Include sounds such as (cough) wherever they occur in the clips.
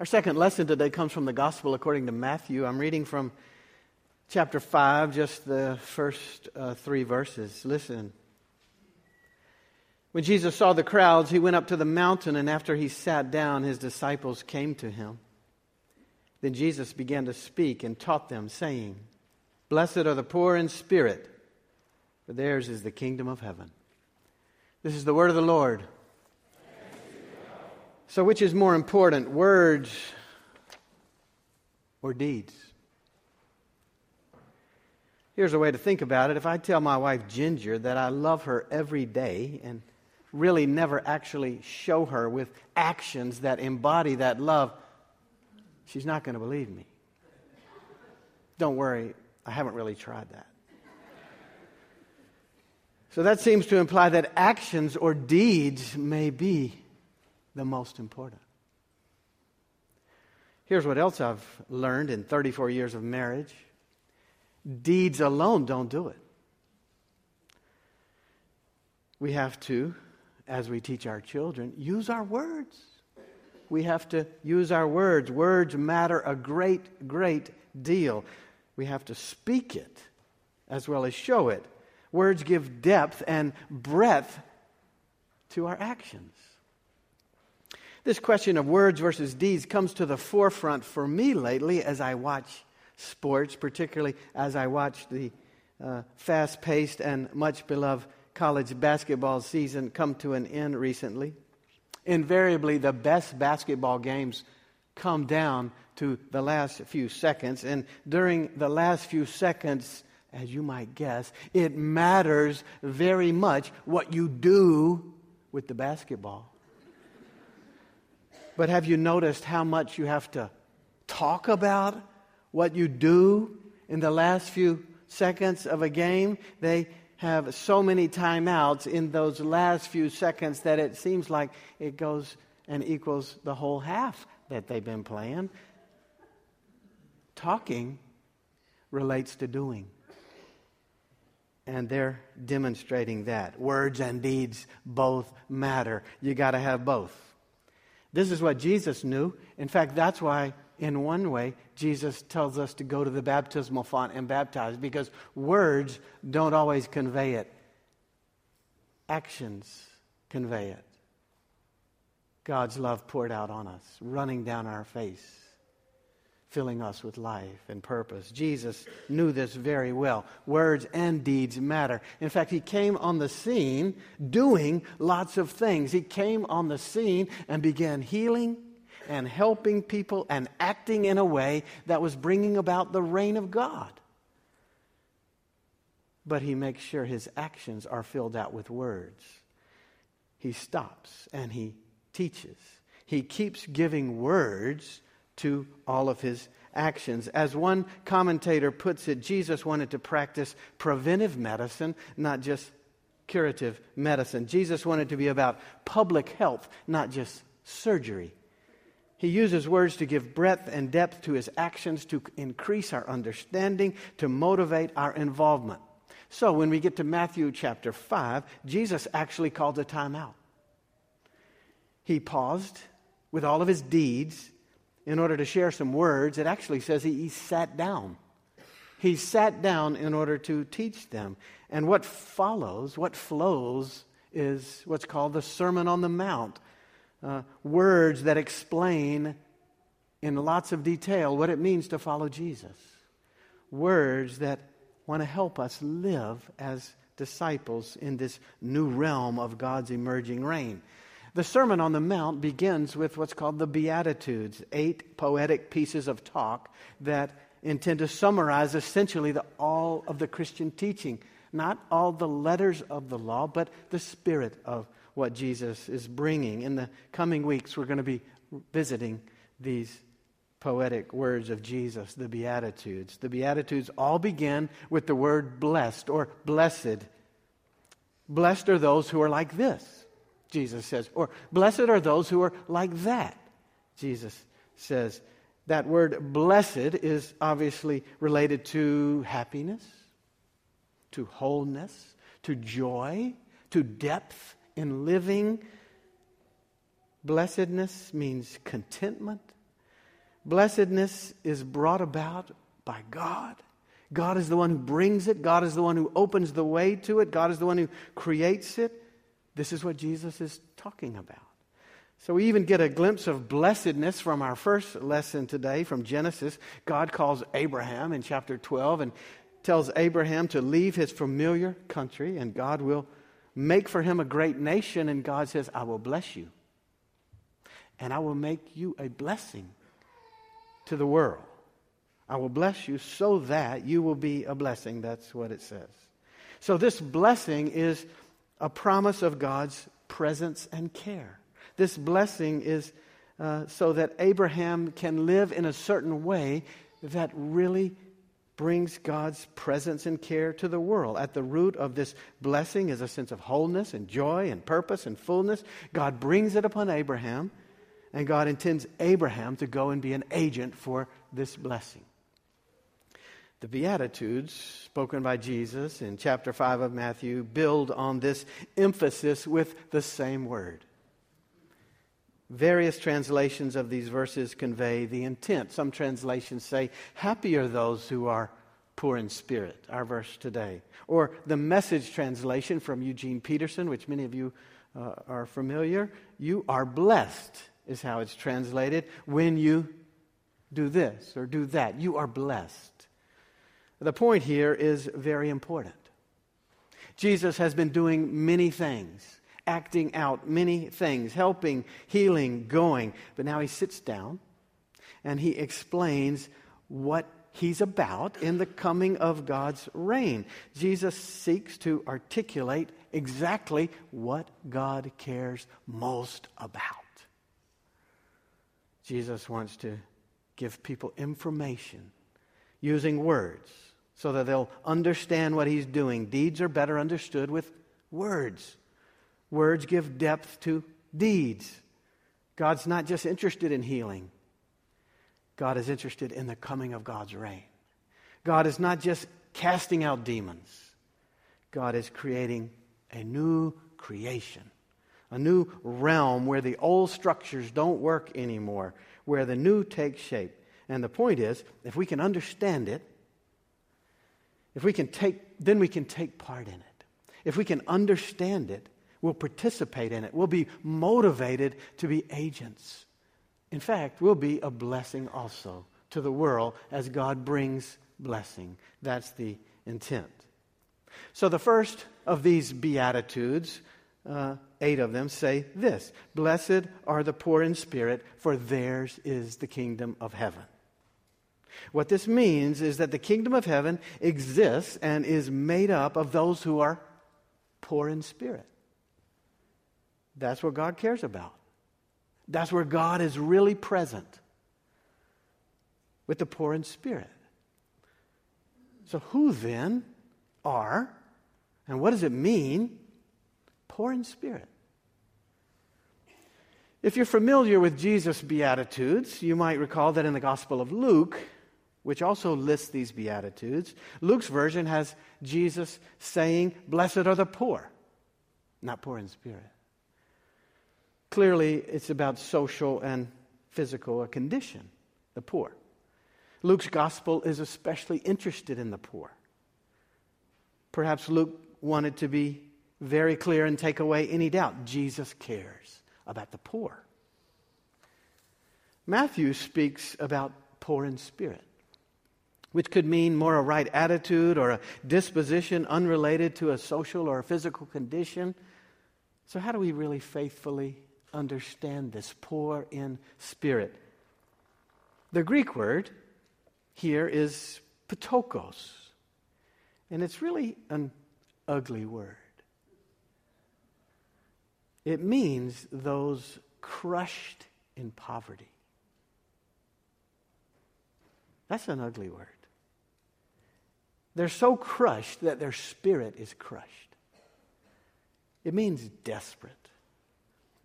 Our second lesson today comes from the Gospel according to Matthew. I'm reading from chapter 5, just the first uh, three verses. Listen. When Jesus saw the crowds, he went up to the mountain, and after he sat down, his disciples came to him. Then Jesus began to speak and taught them, saying, Blessed are the poor in spirit, for theirs is the kingdom of heaven. This is the word of the Lord. So, which is more important, words or deeds? Here's a way to think about it. If I tell my wife Ginger that I love her every day and really never actually show her with actions that embody that love, she's not going to believe me. Don't worry, I haven't really tried that. So that seems to imply that actions or deeds may be the most important. Here's what else I've learned in 34 years of marriage deeds alone don't do it. We have to, as we teach our children, use our words. We have to use our words. Words matter a great, great deal. We have to speak it as well as show it. Words give depth and breadth to our actions. This question of words versus deeds comes to the forefront for me lately as I watch sports, particularly as I watch the uh, fast paced and much beloved college basketball season come to an end recently. Invariably, the best basketball games come down to the last few seconds, and during the last few seconds, as you might guess, it matters very much what you do with the basketball. But have you noticed how much you have to talk about what you do in the last few seconds of a game? They have so many timeouts in those last few seconds that it seems like it goes and equals the whole half that they've been playing. Talking relates to doing. And they're demonstrating that. Words and deeds both matter. You got to have both. This is what Jesus knew. In fact, that's why, in one way, Jesus tells us to go to the baptismal font and baptize, because words don't always convey it, actions convey it. God's love poured out on us, running down our face filling us with life and purpose. Jesus knew this very well. Words and deeds matter. In fact, he came on the scene doing lots of things. He came on the scene and began healing and helping people and acting in a way that was bringing about the reign of God. But he makes sure his actions are filled out with words. He stops and he teaches. He keeps giving words to all of his actions. As one commentator puts it, Jesus wanted to practice preventive medicine, not just curative medicine. Jesus wanted to be about public health, not just surgery. He uses words to give breadth and depth to his actions, to increase our understanding, to motivate our involvement. So when we get to Matthew chapter 5, Jesus actually called a timeout. He paused with all of his deeds in order to share some words, it actually says he, he sat down. He sat down in order to teach them. And what follows, what flows, is what's called the Sermon on the Mount. Uh, words that explain in lots of detail what it means to follow Jesus. Words that want to help us live as disciples in this new realm of God's emerging reign. The Sermon on the Mount begins with what's called the Beatitudes, eight poetic pieces of talk that intend to summarize essentially the, all of the Christian teaching. Not all the letters of the law, but the spirit of what Jesus is bringing. In the coming weeks, we're going to be visiting these poetic words of Jesus, the Beatitudes. The Beatitudes all begin with the word blessed or blessed. Blessed are those who are like this. Jesus says. Or, blessed are those who are like that, Jesus says. That word blessed is obviously related to happiness, to wholeness, to joy, to depth in living. Blessedness means contentment, Blessedness is brought about by God. God is the one who brings it. God is the one who opens the way to it. God is the one who creates it. This is what Jesus is talking about. So we even get a glimpse of blessedness from our first lesson today from Genesis. God calls Abraham in chapter 12 and tells Abraham to leave his familiar country, and God will make for him a great nation. And God says, I will bless you, and I will make you a blessing to the world. I will bless you so that you will be a blessing. That's what it says. So, this blessing is a promise of God's presence and care. This blessing is uh, so that Abraham can live in a certain way that really brings God's presence and care to the world. At the root of this blessing is a sense of wholeness and joy and purpose and fullness. God brings it upon Abraham, and God intends Abraham to go and be an agent for this blessing. The Beatitudes, spoken by Jesus in chapter 5 of Matthew, build on this emphasis with the same word. Various translations of these verses convey the intent. Some translations say, Happy are those who are poor in spirit, our verse today. Or the message translation from Eugene Peterson, which many of you uh, are familiar. You are blessed, is how it's translated, when you do this or do that. You are blessed. The point here is very important. Jesus has been doing many things, acting out many things, helping, healing, going. But now he sits down and he explains what he's about in the coming of God's reign. Jesus seeks to articulate exactly what God cares most about. Jesus wants to give people information using words so that they'll understand what he's doing. Deeds are better understood with words. Words give depth to deeds. God's not just interested in healing, God is interested in the coming of God's reign. God is not just casting out demons, God is creating a new creation, a new realm where the old structures don't work anymore, where the new takes shape. And the point is, if we can understand it, if we can take, then we can take part in it. If we can understand it, we'll participate in it. We'll be motivated to be agents. In fact, we'll be a blessing also to the world as God brings blessing. That's the intent. So the first of these Beatitudes, uh, eight of them, say this Blessed are the poor in spirit, for theirs is the kingdom of heaven. What this means is that the kingdom of heaven exists and is made up of those who are poor in spirit. That's what God cares about. That's where God is really present with the poor in spirit. So, who then are, and what does it mean, poor in spirit? If you're familiar with Jesus' Beatitudes, you might recall that in the Gospel of Luke, which also lists these Beatitudes. Luke's version has Jesus saying, Blessed are the poor, not poor in spirit. Clearly, it's about social and physical condition, the poor. Luke's gospel is especially interested in the poor. Perhaps Luke wanted to be very clear and take away any doubt. Jesus cares about the poor. Matthew speaks about poor in spirit which could mean more a right attitude or a disposition unrelated to a social or a physical condition. So, how do we really faithfully understand this poor in spirit? The Greek word here is ptochos, and it's really an ugly word. It means those crushed in poverty. That's an ugly word. They're so crushed that their spirit is crushed. It means desperate.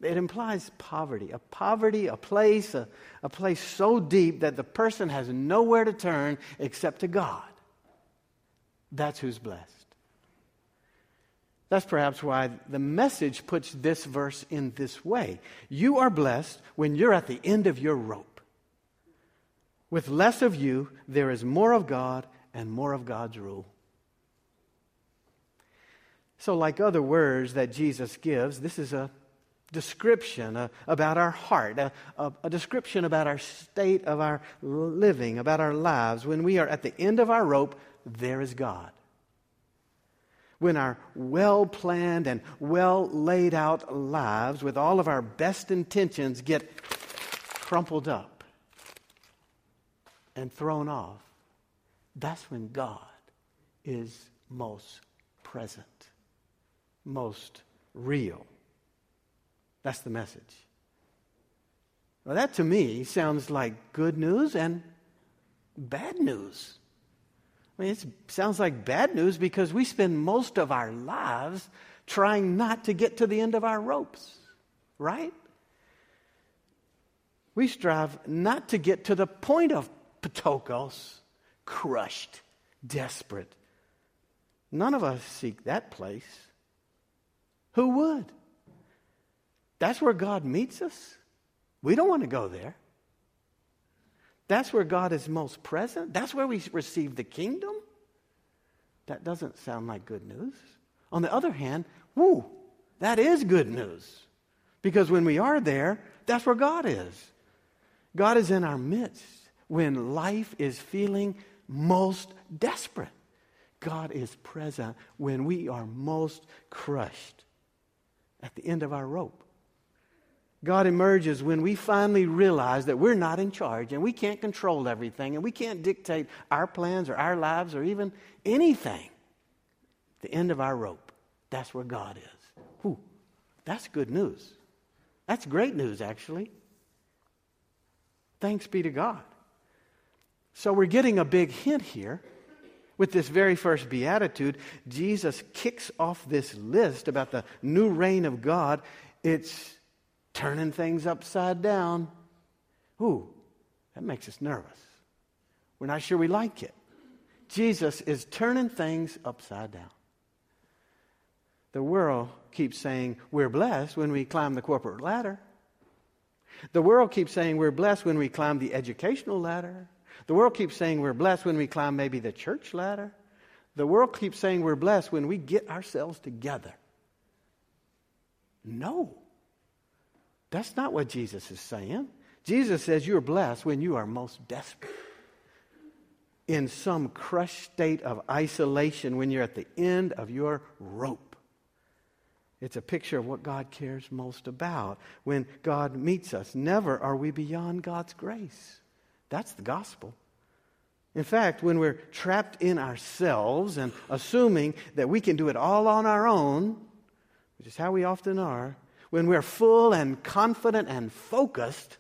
It implies poverty, a poverty, a place, a, a place so deep that the person has nowhere to turn except to God. That's who's blessed. That's perhaps why the message puts this verse in this way. You are blessed when you're at the end of your rope. With less of you, there is more of God and more of God's rule. So, like other words that Jesus gives, this is a description uh, about our heart, a, a, a description about our state of our living, about our lives. When we are at the end of our rope, there is God. When our well planned and well laid out lives, with all of our best intentions, get crumpled up and thrown off, that's when God is most present, most real. That's the message. Well, that to me sounds like good news and bad news. I mean, it sounds like bad news because we spend most of our lives trying not to get to the end of our ropes, right? We strive not to get to the point of ptochos, crushed, desperate. None of us seek that place. Who would? That's where God meets us. We don't want to go there. That's where God is most present. That's where we receive the kingdom. That doesn't sound like good news. On the other hand, whoo, that is good news. Because when we are there, that's where God is. God is in our midst when life is feeling most desperate. God is present when we are most crushed at the end of our rope. God emerges when we finally realize that we're not in charge and we can't control everything and we can't dictate our plans or our lives or even anything. The end of our rope. That's where God is. Whew, that's good news. That's great news, actually. Thanks be to God. So we're getting a big hint here. With this very first beatitude, Jesus kicks off this list about the new reign of God. It's turning things upside down. Ooh, that makes us nervous. We're not sure we like it. Jesus is turning things upside down. The world keeps saying we're blessed when we climb the corporate ladder. The world keeps saying we're blessed when we climb the educational ladder. The world keeps saying we're blessed when we climb maybe the church ladder. The world keeps saying we're blessed when we get ourselves together. No. That's not what Jesus is saying. Jesus says you're blessed when you are most desperate. In some crushed state of isolation, when you're at the end of your rope. It's a picture of what God cares most about when God meets us. Never are we beyond God's grace. That's the gospel. In fact, when we're trapped in ourselves and assuming that we can do it all on our own, which is how we often are, when we're full and confident and focused,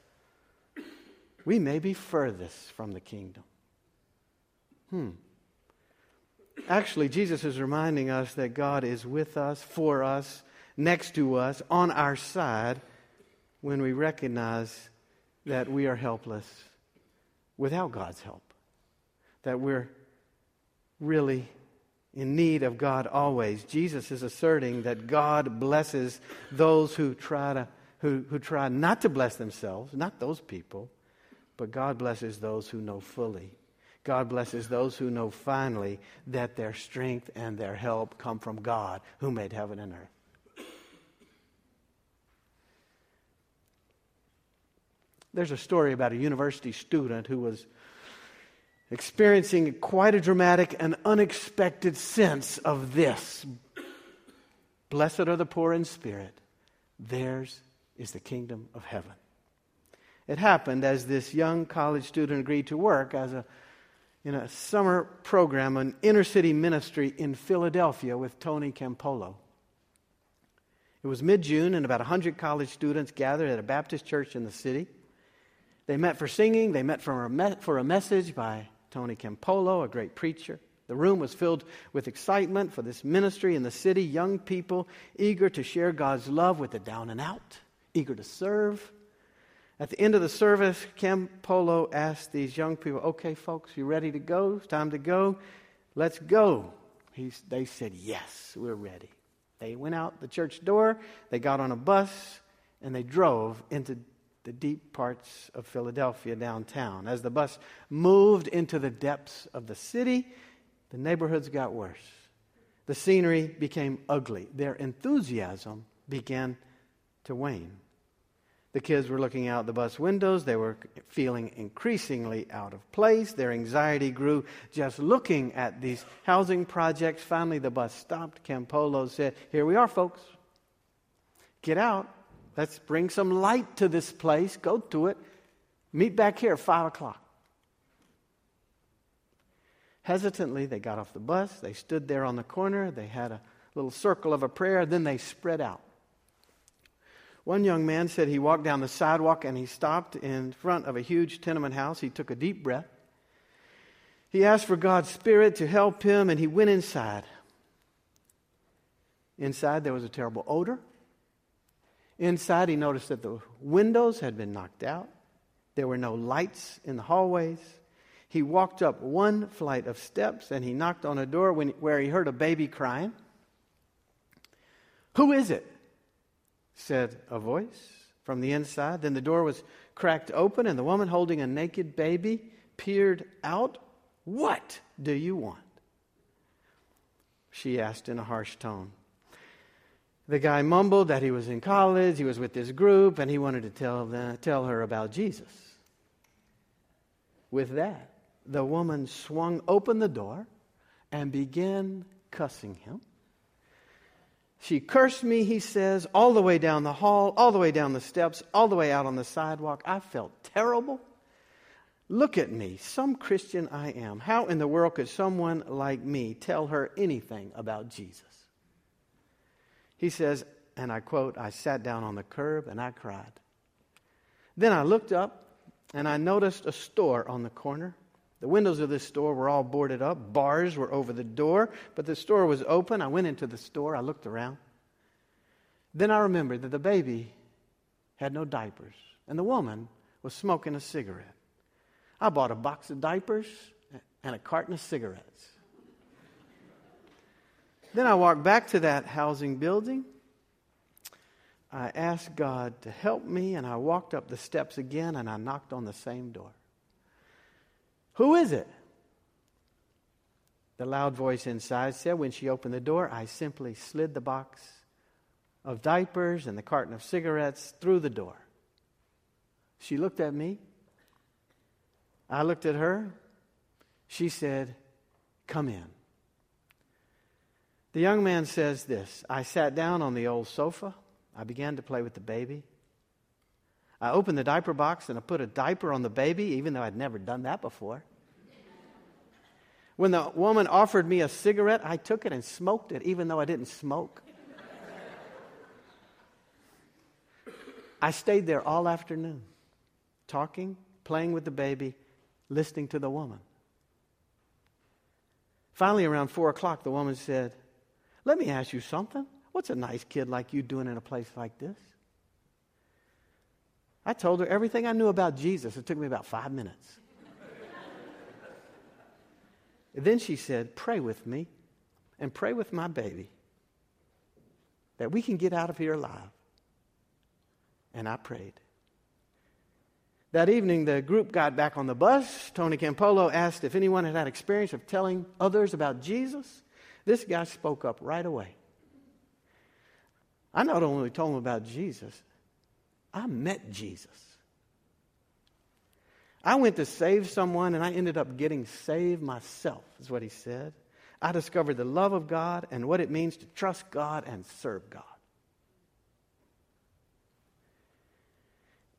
we may be furthest from the kingdom. Hmm. Actually, Jesus is reminding us that God is with us, for us, next to us, on our side, when we recognize that we are helpless without God's help. That we're really in need of God always. Jesus is asserting that God blesses those who try to who, who try not to bless themselves, not those people, but God blesses those who know fully. God blesses those who know finally that their strength and their help come from God who made heaven and earth. There's a story about a university student who was experiencing quite a dramatic and unexpected sense of this. Blessed are the poor in spirit, theirs is the kingdom of heaven. It happened as this young college student agreed to work as a in a summer program, an inner city ministry in Philadelphia with Tony Campolo. It was mid June, and about 100 college students gathered at a Baptist church in the city. They met for singing, they met for a, me- for a message by Tony Campolo, a great preacher. The room was filled with excitement for this ministry in the city, young people eager to share God's love with the down and out, eager to serve. At the end of the service, Campolo asked these young people, Okay, folks, you ready to go? It's time to go. Let's go. They said, Yes, we're ready. They went out the church door, they got on a bus, and they drove into the deep parts of Philadelphia downtown. As the bus moved into the depths of the city, the neighborhoods got worse. The scenery became ugly. Their enthusiasm began to wane. The kids were looking out the bus windows. They were feeling increasingly out of place. Their anxiety grew just looking at these housing projects. Finally, the bus stopped. Campolo said, Here we are, folks. Get out. Let's bring some light to this place. Go to it. Meet back here at 5 o'clock. Hesitantly, they got off the bus. They stood there on the corner. They had a little circle of a prayer. Then they spread out. One young man said he walked down the sidewalk and he stopped in front of a huge tenement house. He took a deep breath. He asked for God's Spirit to help him and he went inside. Inside, there was a terrible odor. Inside, he noticed that the windows had been knocked out. There were no lights in the hallways. He walked up one flight of steps and he knocked on a door when, where he heard a baby crying. Who is it? said a voice from the inside. Then the door was cracked open, and the woman holding a naked baby peered out. What do you want? She asked in a harsh tone. The guy mumbled that he was in college, he was with this group, and he wanted to tell, them, tell her about Jesus. With that, the woman swung open the door and began cussing him. She cursed me, he says, all the way down the hall, all the way down the steps, all the way out on the sidewalk. I felt terrible. Look at me, some Christian I am. How in the world could someone like me tell her anything about Jesus? He says, and I quote, I sat down on the curb and I cried. Then I looked up and I noticed a store on the corner. The windows of this store were all boarded up. Bars were over the door, but the store was open. I went into the store. I looked around. Then I remembered that the baby had no diapers, and the woman was smoking a cigarette. I bought a box of diapers and a carton of cigarettes. Then I walked back to that housing building. I asked God to help me, and I walked up the steps again and I knocked on the same door. Who is it? The loud voice inside said when she opened the door, I simply slid the box of diapers and the carton of cigarettes through the door. She looked at me. I looked at her. She said, Come in. The young man says this I sat down on the old sofa. I began to play with the baby. I opened the diaper box and I put a diaper on the baby, even though I'd never done that before. When the woman offered me a cigarette, I took it and smoked it, even though I didn't smoke. I stayed there all afternoon, talking, playing with the baby, listening to the woman. Finally, around four o'clock, the woman said, Let me ask you something. What's a nice kid like you doing in a place like this? I told her everything I knew about Jesus. It took me about five minutes. (laughs) then she said, Pray with me and pray with my baby that we can get out of here alive. And I prayed. That evening, the group got back on the bus. Tony Campolo asked if anyone had had experience of telling others about Jesus. This guy spoke up right away. I not only told him about Jesus, I met Jesus. I went to save someone and I ended up getting saved myself, is what he said. I discovered the love of God and what it means to trust God and serve God.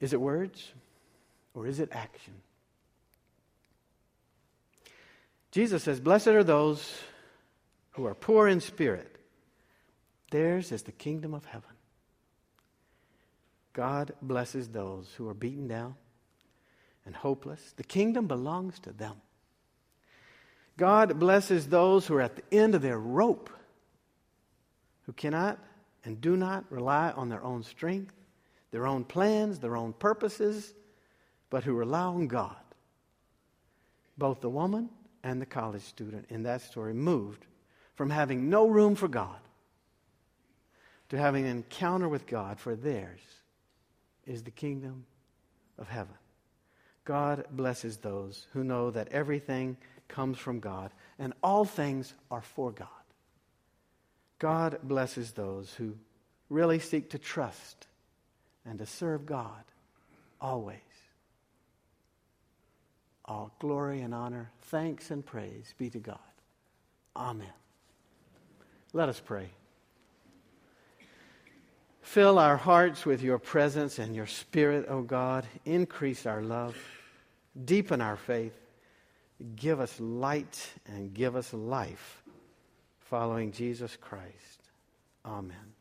Is it words or is it action? Jesus says, Blessed are those who are poor in spirit. Theirs is the kingdom of heaven. God blesses those who are beaten down and hopeless. The kingdom belongs to them. God blesses those who are at the end of their rope, who cannot and do not rely on their own strength, their own plans, their own purposes, but who rely on God. Both the woman and the college student in that story moved from having no room for God to having an encounter with God, for theirs is the kingdom of heaven. God blesses those who know that everything comes from God and all things are for God. God blesses those who really seek to trust and to serve God always. All glory and honor, thanks and praise be to God. Amen. Let us pray. Fill our hearts with your presence and your spirit, O God. Increase our love, deepen our faith, give us light, and give us life following Jesus Christ. Amen.